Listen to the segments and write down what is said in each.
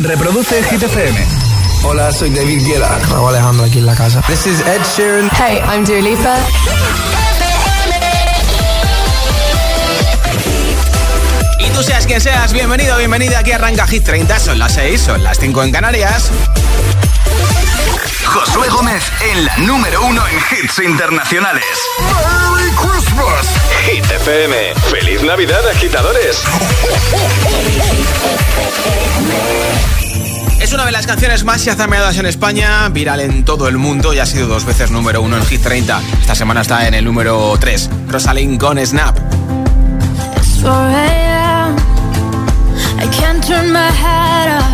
Reproduce Hit FM. Hola, soy David Guetta. Raúl Alejandro aquí en la casa. This is Ed Sheeran. Hey, I'm Dua Lipa. Y tú seas quien seas, bienvenido, bienvenida. Aquí arranca Hit 30. Son las 6, son las 5 en Canarias. Josué Gómez en la número uno en hits internacionales. ¡Merry Christmas! Hit FM. ¡Feliz Navidad, agitadores! Es una de las canciones más yazameadas en España, viral en todo el mundo y ha sido dos veces número uno en Hit 30. Esta semana está en el número 3. Rosalind con Snap. It's 4 a.m. I can't turn my head off.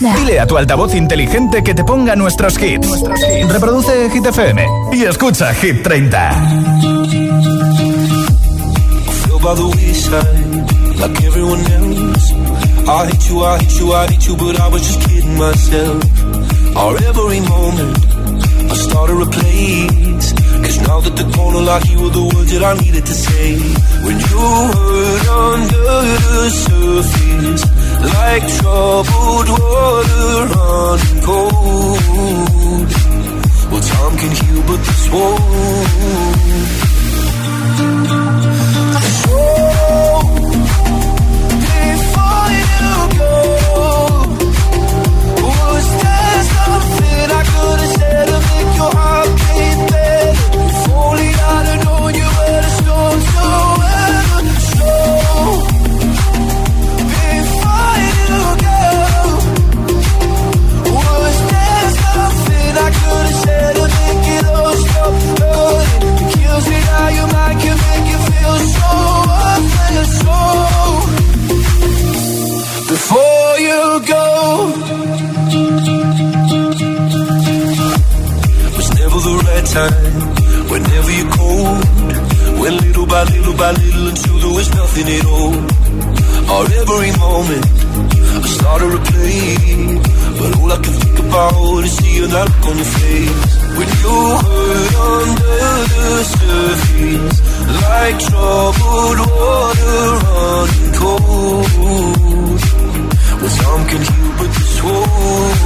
Dile a tu altavoz inteligente que te ponga nuestros hits. Reproduce Hit FM y escucha Hit 30. feel by the wayside, like everyone else. I hate you, I hate you, I hate you, but I was just kidding myself. Our every moment, I started a place. Cause now that the corner like you were the words that I needed to say. When you hurt under the surface, like troubled water running cold. Well, time can heal, but this won't. Before you go, was there something I could have said to make your heart beat better? If only I'd have known you kills me how your mind can make you feel so before you go. Was never the right time, whenever you're cold. Little by little by little until there was nothing at all. Our every moment, I started to play. But all I can think about is seeing that look on your face. When you hurt under the surface, like troubled water running cold. Well, some can heal, but this won't.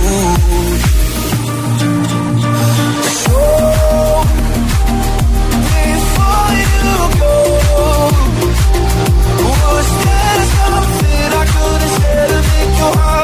So hard.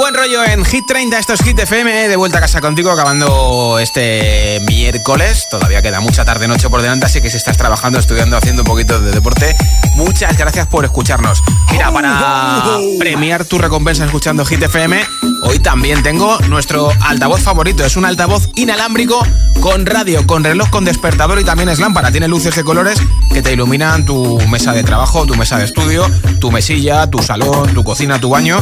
Buen rollo en Hit 30, esto es Hit FM, de vuelta a casa contigo, acabando este miércoles. Todavía queda mucha tarde-noche por delante, así que si estás trabajando, estudiando, haciendo un poquito de deporte, muchas gracias por escucharnos. Mira, para premiar tu recompensa escuchando Hit FM, hoy también tengo nuestro altavoz favorito. Es un altavoz inalámbrico con radio, con reloj, con despertador y también es lámpara. Tiene luces de colores que te iluminan tu mesa de trabajo, tu mesa de estudio, tu mesilla, tu salón, tu cocina, tu baño.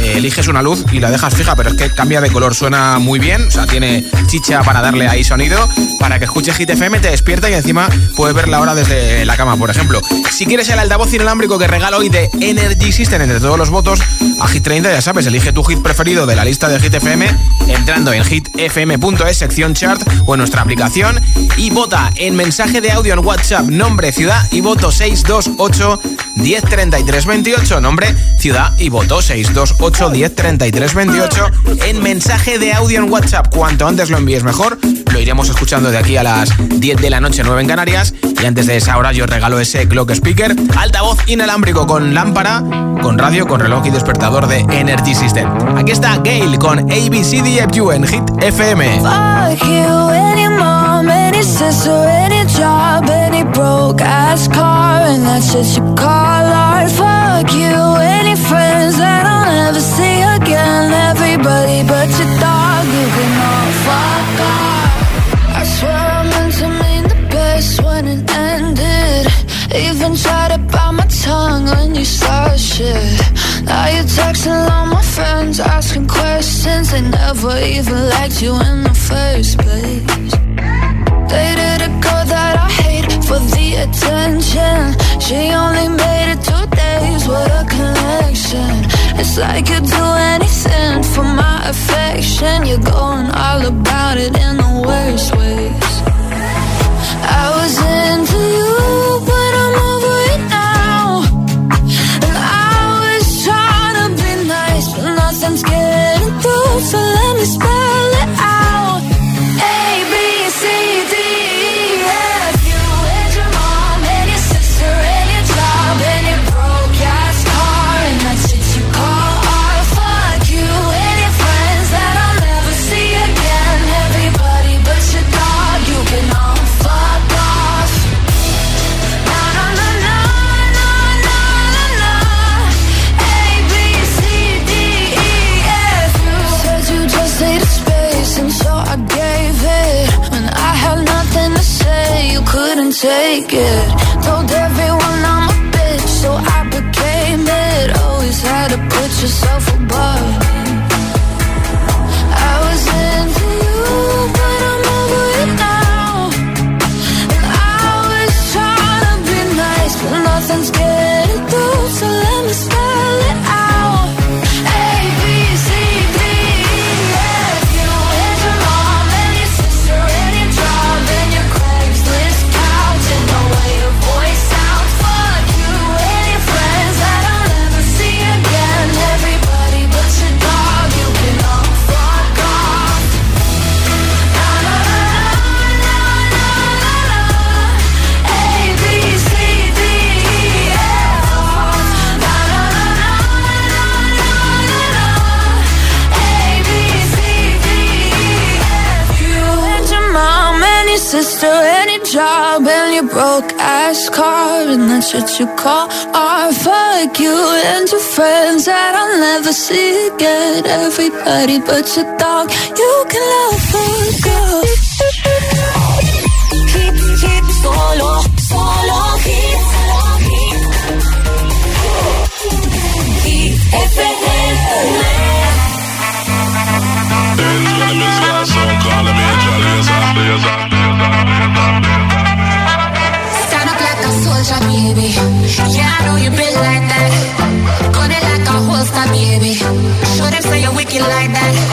Eh, eliges una luz y la dejas fija, pero es que cambia de color, suena muy bien, o sea, tiene chicha para darle ahí sonido, para que escuches Hit FM, te despierta y encima puedes ver la hora desde la cama, por ejemplo. Si quieres el altavoz inalámbrico que regalo hoy de Energy System entre todos los votos, a Hit 30, ya sabes, elige tu hit preferido de la lista de Hit FM entrando en hitfm.es, sección chart o en nuestra aplicación y vota en mensaje de audio en WhatsApp, nombre, ciudad y voto 628 103328, nombre, ciudad y voto 628 10 33 28 en mensaje de audio en WhatsApp. Cuanto antes lo envíes mejor, lo iremos escuchando de aquí a las 10 de la noche, 9 en Canarias. Y antes de esa hora yo regalo ese clock speaker, altavoz inalámbrico con lámpara, con radio, con reloj y despertador de Energy System. Aquí está Gail con ABCDFU en Hit FM. Fuck you, any mom, any sister, any job, any broke ass car, and that's just you call. Fuck you, But your dog, you can all fuck off. I swear I meant to mean the best when it ended. Even tried to bite my tongue when you started shit. Now you're texting all my friends, asking questions. They never even liked you in the first place. Dated a girl that I hate for the attention. She only made it two days, what a connection. It's like you'd do anything for my affection. You're going all about it in the worst ways. I was into you, but I'm over it now. And I was trying to be nice, but nothing's getting through. So let me had to broke ass car and that's what you call art. Fuck you and your friends that I'll never see again. Everybody but your dog, you can love Yeah, I know you been like that. It like a holster, baby. Show them say you're wicked like that.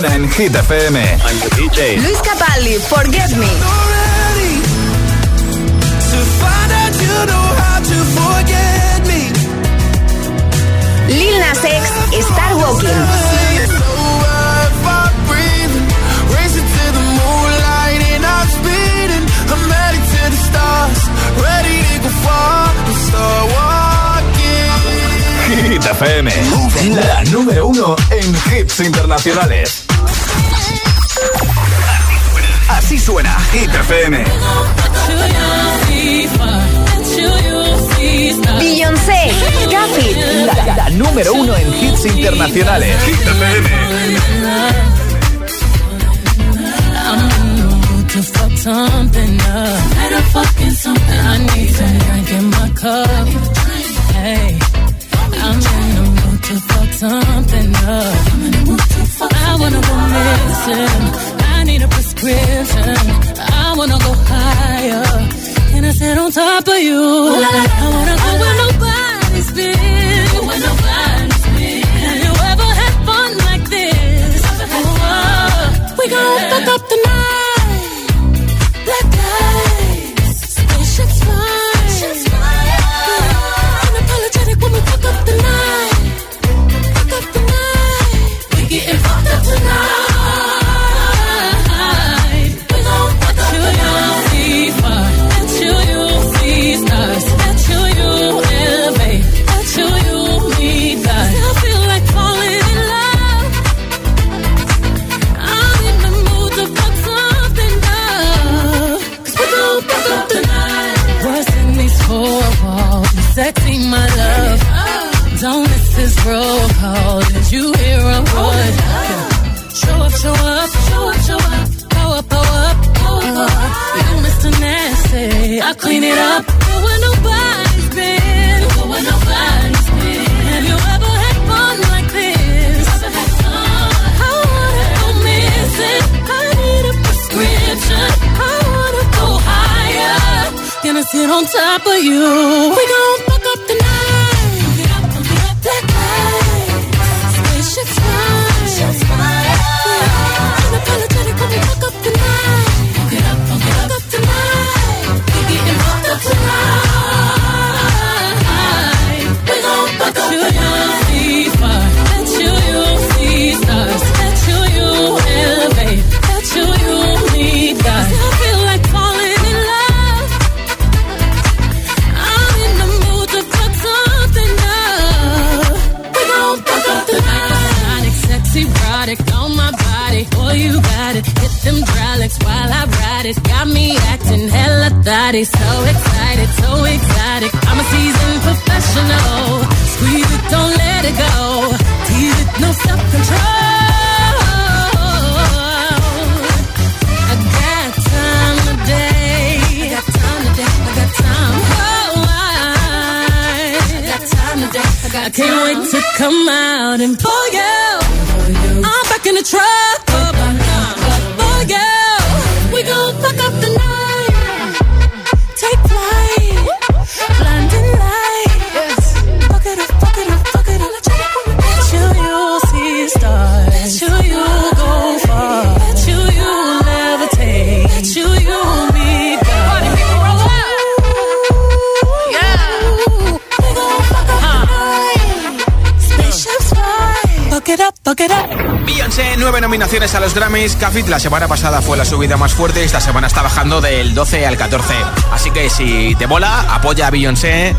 Suena en Hit FM. I'm the DJ. Luis Capaldi, Forget Me. Lil Nas X, Star Walking. Hit FM, la número uno en hits internacionales. Así suena Hit FM. Beyoncé, la, la, número uno en hits internacionales. Hit FM. To something up. I need a prison. I wanna go higher. Can I sit on top of you? I, wanna go where nobody's been. Have you ever had fun like this? Oh, oh. We gon' fuck up. on top of you. We gon' body so excited, so exotic. I'm a seasoned professional. Squeeze it, don't let it go. Tease it, no self control. I got time today. I got time today. I got time. Oh, I, got time today. I, got I can't wait to come out and pull you. I'm back in the truck. Nominaciones a los Grammys. Cafit la semana pasada fue la subida más fuerte. Esta semana está bajando del 12 al 14. Así que si te mola, apoya a Beyoncé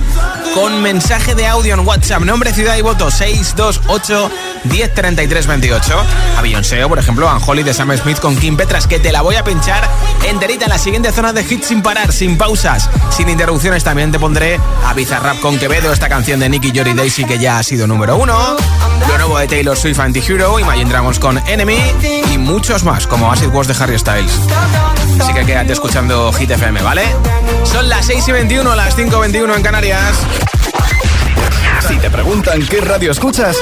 con mensaje de audio en WhatsApp. Nombre, ciudad y voto 628 1033 28. A Beyoncé por ejemplo, a Holly de Sam Smith con Kim Petras, que te la voy a pinchar enterita en la siguiente zona de hits sin parar, sin pausas, sin interrupciones. También te pondré a Bizarrap con Quevedo, esta canción de Nicky Jory Daisy que ya ha sido número uno. De Taylor Swift Anti-Hero, Imagine Dragons con Enemy y muchos más, como Acid Was de Harry Styles. Así que quédate escuchando Hit FM, ¿vale? Son las 6 y 21, las 5 y 21 en Canarias. Si te preguntan qué radio escuchas,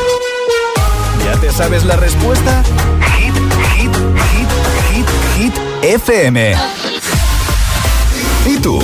¿ya te sabes la respuesta? Hit, hit, hit, hit, hit, FM. ¿Y tú?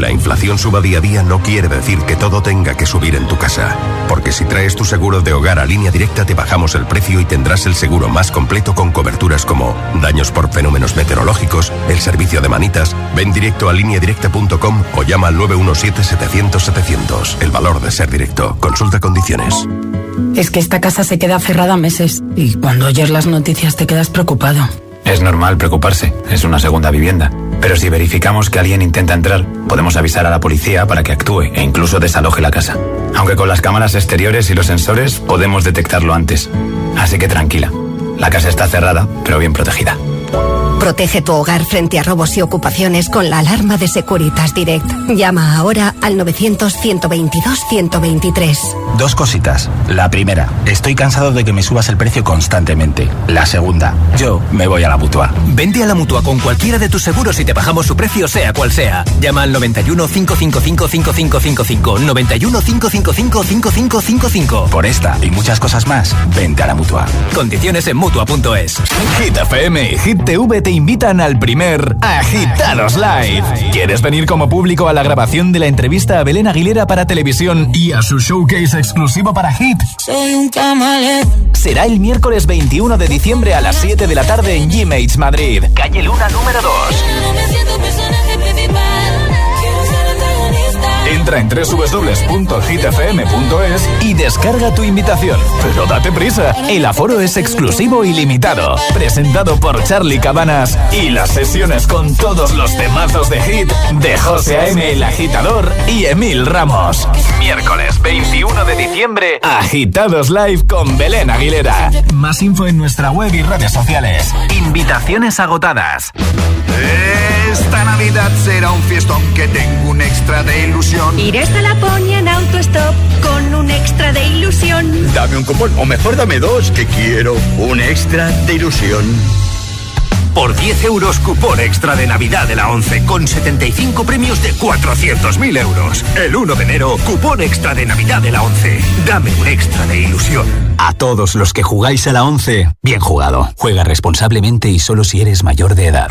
Que la inflación suba día a día no quiere decir que todo tenga que subir en tu casa. Porque si traes tu seguro de hogar a línea directa te bajamos el precio y tendrás el seguro más completo con coberturas como daños por fenómenos meteorológicos, el servicio de manitas, ven directo a lineadirecta.com o llama al 917-700-700. El valor de ser directo. Consulta condiciones. Es que esta casa se queda cerrada meses y cuando oyes las noticias te quedas preocupado. Es normal preocuparse, es una segunda vivienda. Pero si verificamos que alguien intenta entrar, podemos avisar a la policía para que actúe e incluso desaloje la casa. Aunque con las cámaras exteriores y los sensores podemos detectarlo antes. Así que tranquila, la casa está cerrada, pero bien protegida. Protege tu hogar frente a robos y ocupaciones con la alarma de Securitas Direct. Llama ahora al 900-122-123. Dos cositas. La primera, estoy cansado de que me subas el precio constantemente. La segunda, yo me voy a la mutua. Vente a la mutua con cualquiera de tus seguros y te bajamos su precio, sea cual sea. Llama al 91 555 5555. 91 555 5555. Por esta y muchas cosas más, vente a la mutua. Condiciones en mutua.es. Hit FM y Hit TV te invitan al primer Agitados Live. ¿Quieres venir como público a la grabación de la entrevista a Belén Aguilera para televisión y a su showcase exclusivo para Hit? Soy un camaleón. Será el miércoles 21 de diciembre a las 7 de la tarde en G-Mates Madrid. Calle Luna número 2. Entra en www.hitfm.es y descarga tu invitación. Pero date prisa, el aforo es exclusivo y limitado. Presentado por Charlie Cabanas y las sesiones con todos los temazos de hit de José A.M. el Agitador y Emil Ramos. Miércoles 21 de diciembre, Agitados Live con Belén Aguilera. Más info en nuestra web y redes sociales. Invitaciones agotadas. Esta Navidad será un fiestón que tengo un extra de ilusión. Iré hasta Laponia en autostop con un extra de ilusión. Dame un cupón, o mejor dame dos, que quiero un extra de ilusión. Por 10 euros, cupón extra de Navidad de la 11, con 75 premios de 400.000 euros. El 1 de enero, cupón extra de Navidad de la 11. Dame un extra de ilusión. A todos los que jugáis a la 11, bien jugado. Juega responsablemente y solo si eres mayor de edad.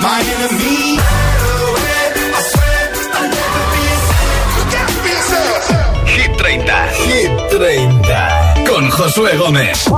For yourself. Hit 30. Hit 30. Con Josué Gómez.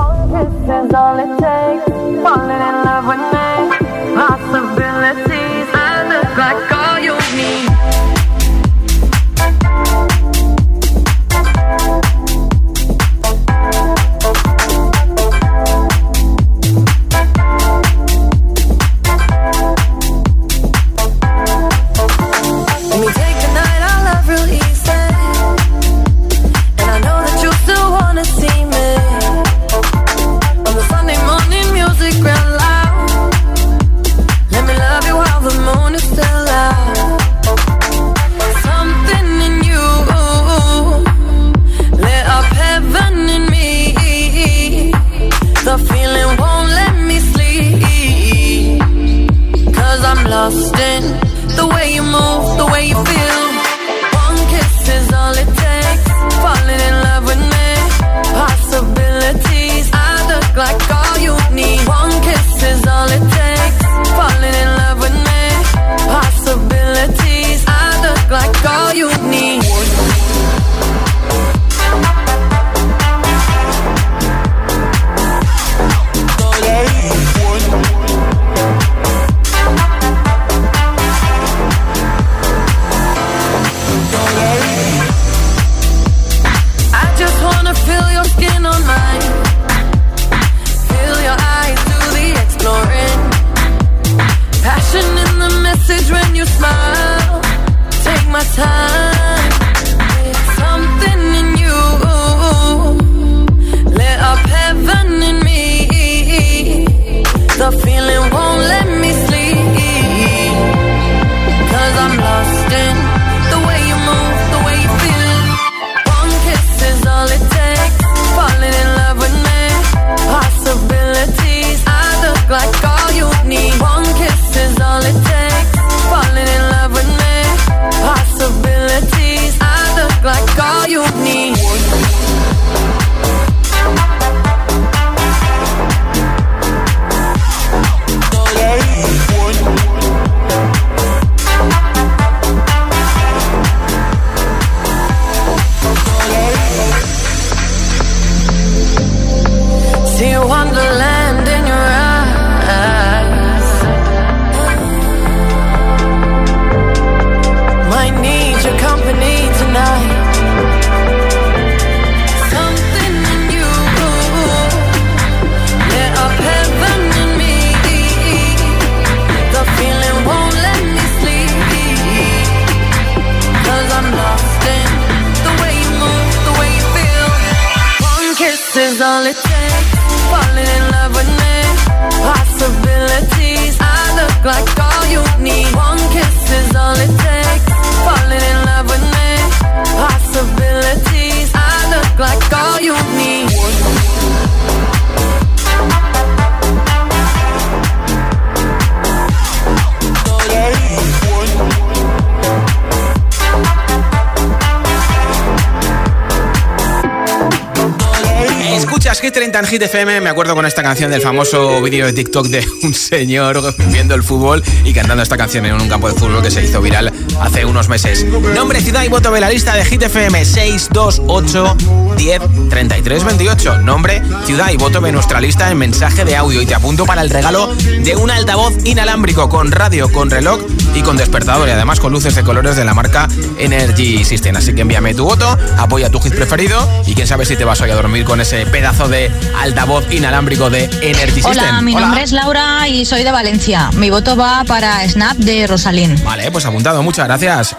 Hit 30 en Hit FM. Me acuerdo con esta canción del famoso vídeo de TikTok de un señor viendo el fútbol y cantando esta canción en un campo de fútbol que se hizo viral hace unos meses. Nombre, ciudad y voto de la lista de Hit FM 628 10 33 28. Nombre, ciudad y voto de nuestra lista en mensaje de audio. Y te apunto para el regalo de un altavoz inalámbrico con radio, con reloj y con despertador. Y además con luces de colores de la marca Energy System. Así que envíame tu voto, apoya tu hit preferido y quién sabe si te vas hoy a dormir con ese pedazo de altavoz inalámbrico de Energy System. Hola, mi nombre es Laura y soy de Valencia. Mi voto va para Snap de Rosalín. Vale, pues apuntado, muchas gracias.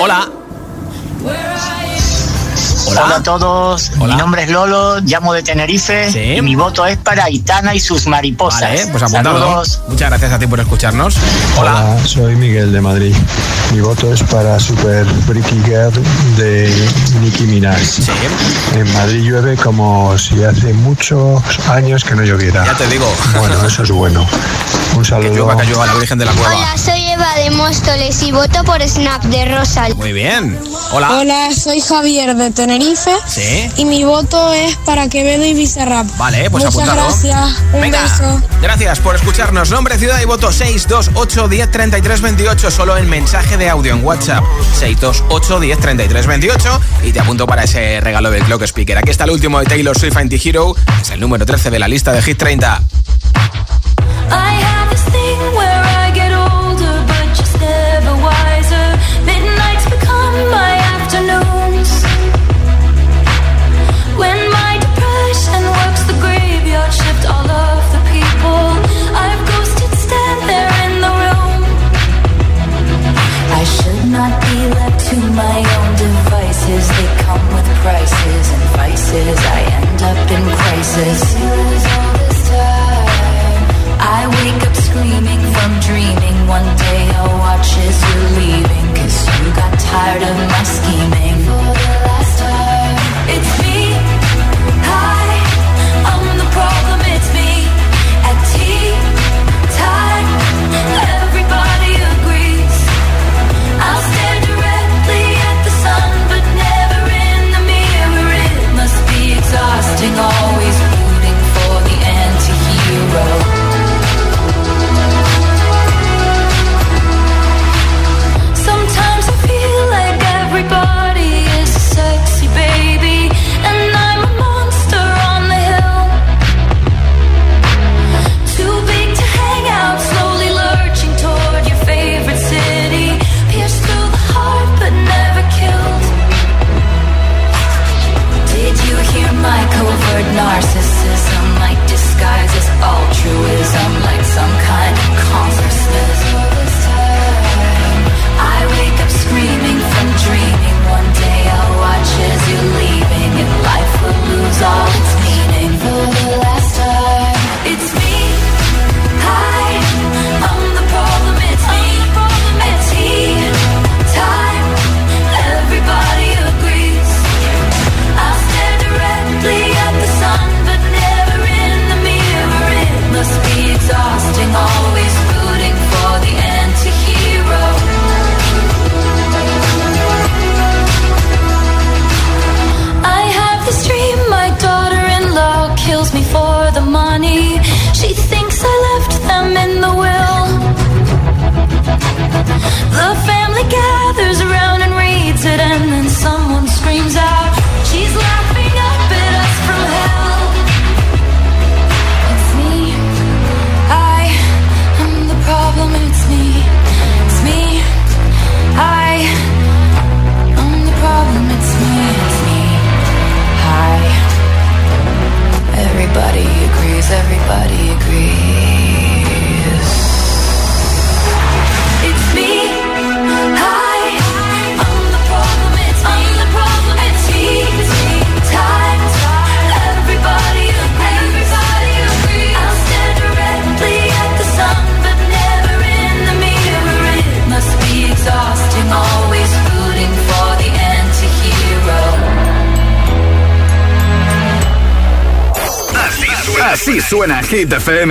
Hola. Hola, a todos, mi nombre es Lolo, llamo de Tenerife y mi voto es para Itana y sus mariposas. Vale, pues apuntado. Muchas gracias a ti por escucharnos. Hola. soy Miguel de Madrid. Mi voto es para Super Freaky Girl de Nicki Minaj. En Madrid llueve como si hace muchos años que no lloviera. Ya te digo. Bueno, eso es bueno. Un saludo. Que llueva, que llueva la Virgen de la Cueva. Hola, soy Eva de Móstoles y voto por Snap de Rosal. Muy bien. Hola. Hola, soy Javier de Tenerife Sí. y mi voto es para Quevedo y Bizarrap. Vale, pues Muchas apuntado. gracias. Un Venga. beso. Gracias por escucharnos. Nombre, ciudad y voto 628 10 33 28. Solo en mensaje de audio en WhatsApp 628 10 33 28. Y te apunto para ese regalo del Clock Speaker. Aquí está el último de Taylor Swift Anti-Hero. Es el número 13 de la lista de Hit 30. I have suena, Hit FM.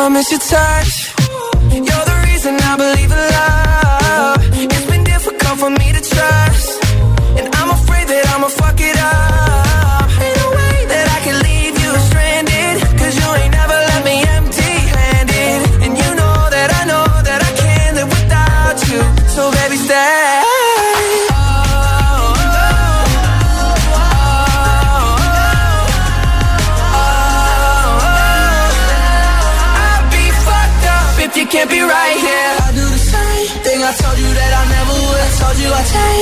I miss your touch.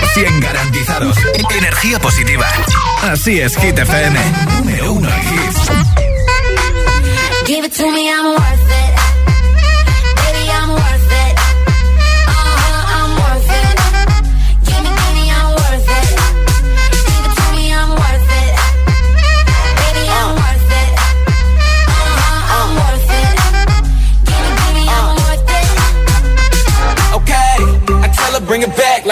100% garantizados. Energía positiva. Así es, Hit FM. Número uno en.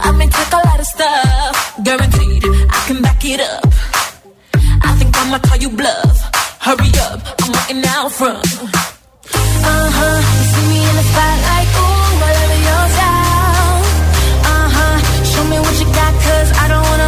I may take a lot of stuff, guaranteed I can back it up. I think I'ma call you bluff. Hurry up, I'm waiting out front. Uh huh. You see me in the spotlight, ooh, all over your style. Uh huh. Show me what you got, cause I don't wanna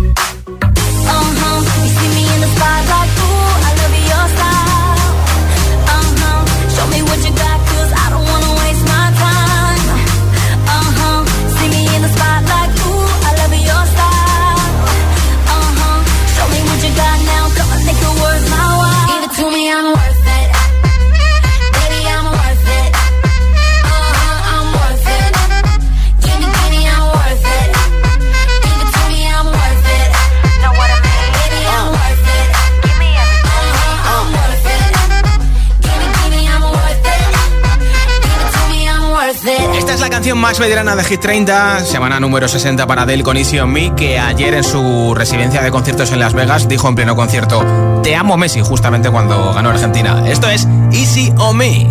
canción más veterana de Hit 30, semana número 60 para Adele con Easy on Me, que ayer en su residencia de conciertos en Las Vegas dijo en pleno concierto, te amo Messi, justamente cuando ganó Argentina. Esto es Easy on Me.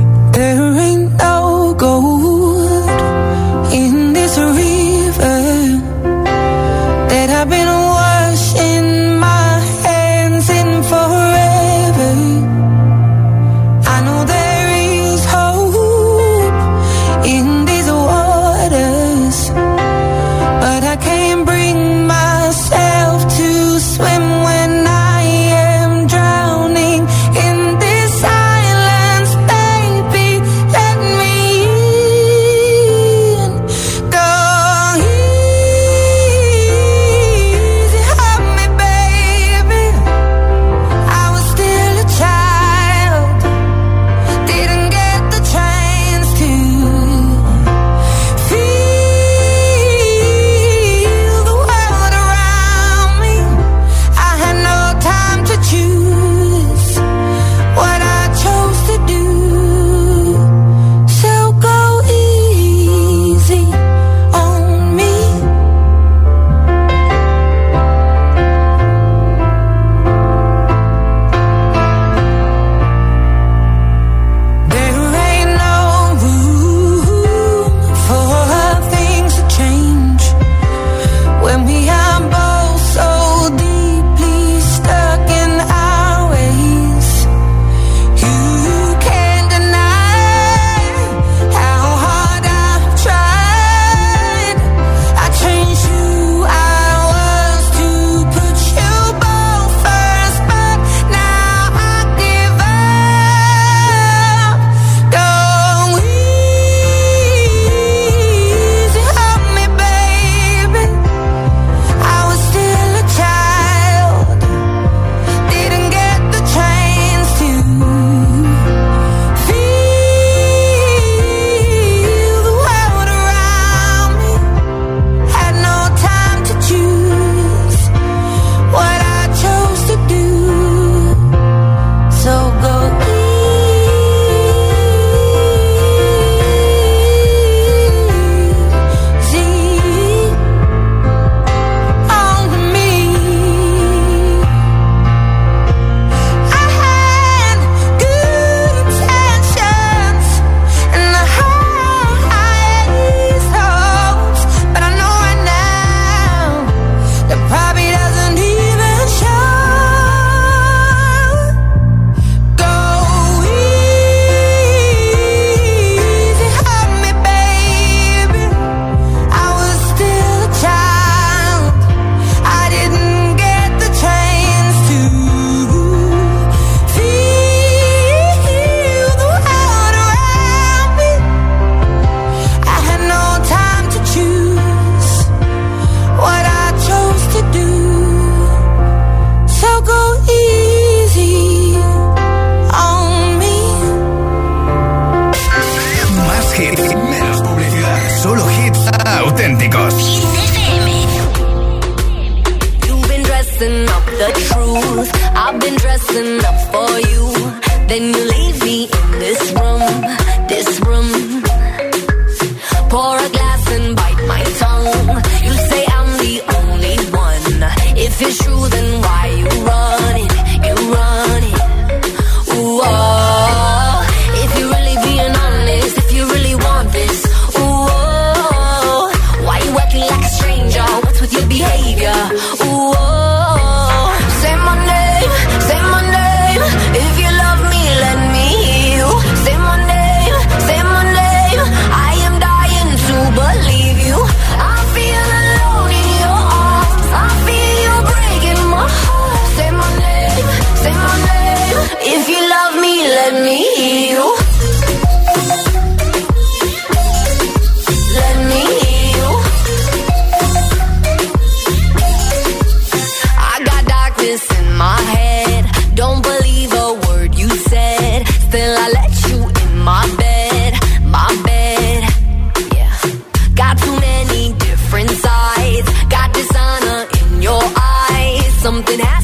Something has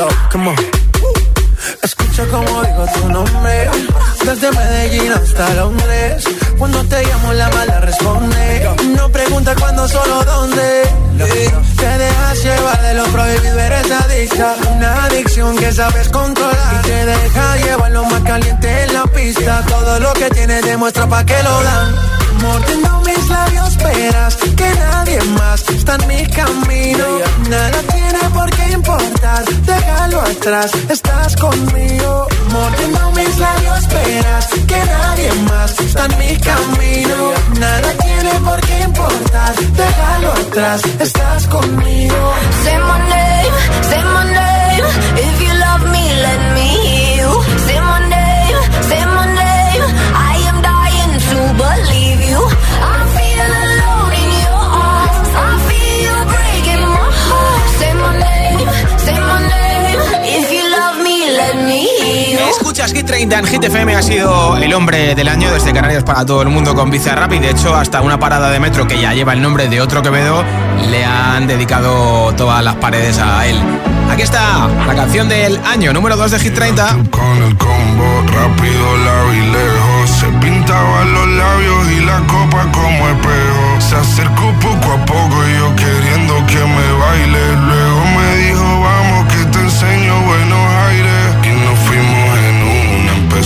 on. Escucha como digo tu nombre. Desde Medellín hasta Londres. Cuando te llamo la mala responde. No pregunta cuándo, solo dónde. Te dejas llevar de lo prohibido, eres adicta. Una adicción que sabes controlar. Y te deja llevar lo más caliente en la pista. Todo lo que tienes demuestra pa' que lo dan. Mordiendo mis labios, esperas que nadie más está en mi camino. Nada tiene por qué importar, déjalo atrás, estás conmigo. Mordiendo mis labios, esperas que nadie más está en mi camino. Nada tiene por qué importar, déjalo atrás, estás conmigo. Say my name, say my name. If you love me, let me hear you. Say my 30 en Hit FM ha sido el hombre del año desde Canarias para todo el mundo con Bizarrap y de hecho hasta una parada de metro que ya lleva el nombre de otro Quevedo le han dedicado todas las paredes a él. Aquí está la canción del año número 2 de Hit 30. Con el combo rápido, largo y lejos. Se pintaban los labios y la copa como espejo. Se acercó poco a poco y yo queriendo que me baile. Luego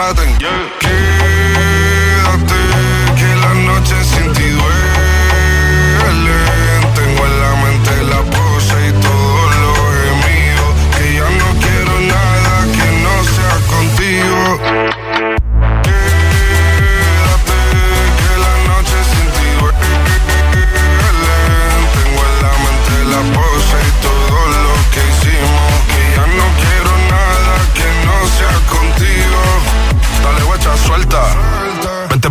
por más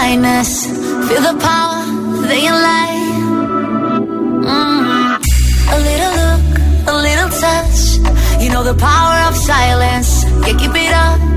lightness. Feel the power they you light. Mm. A little look, a little touch. You know the power of silence. Yeah, keep it up.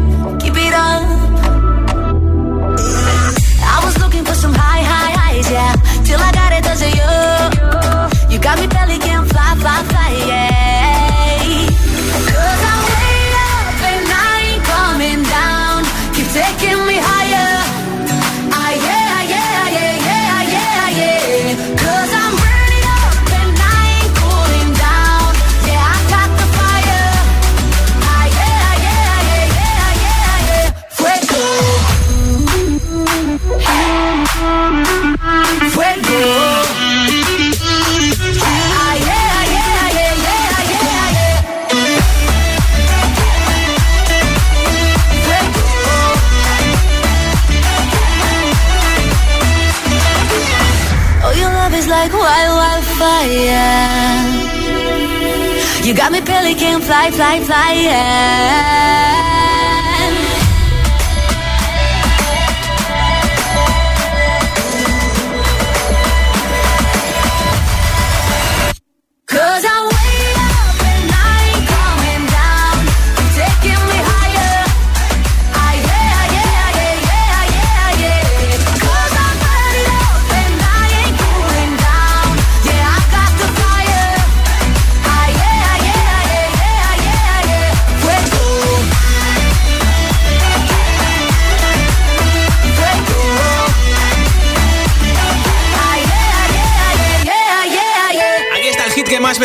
fly, fly, yeah.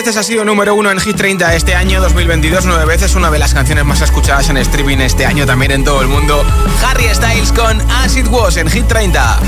veces ha sido número uno en Hit 30 este año 2022, nueve veces una de las canciones más escuchadas en streaming este año también en todo el mundo. Harry Styles con As It Was en Hit 30.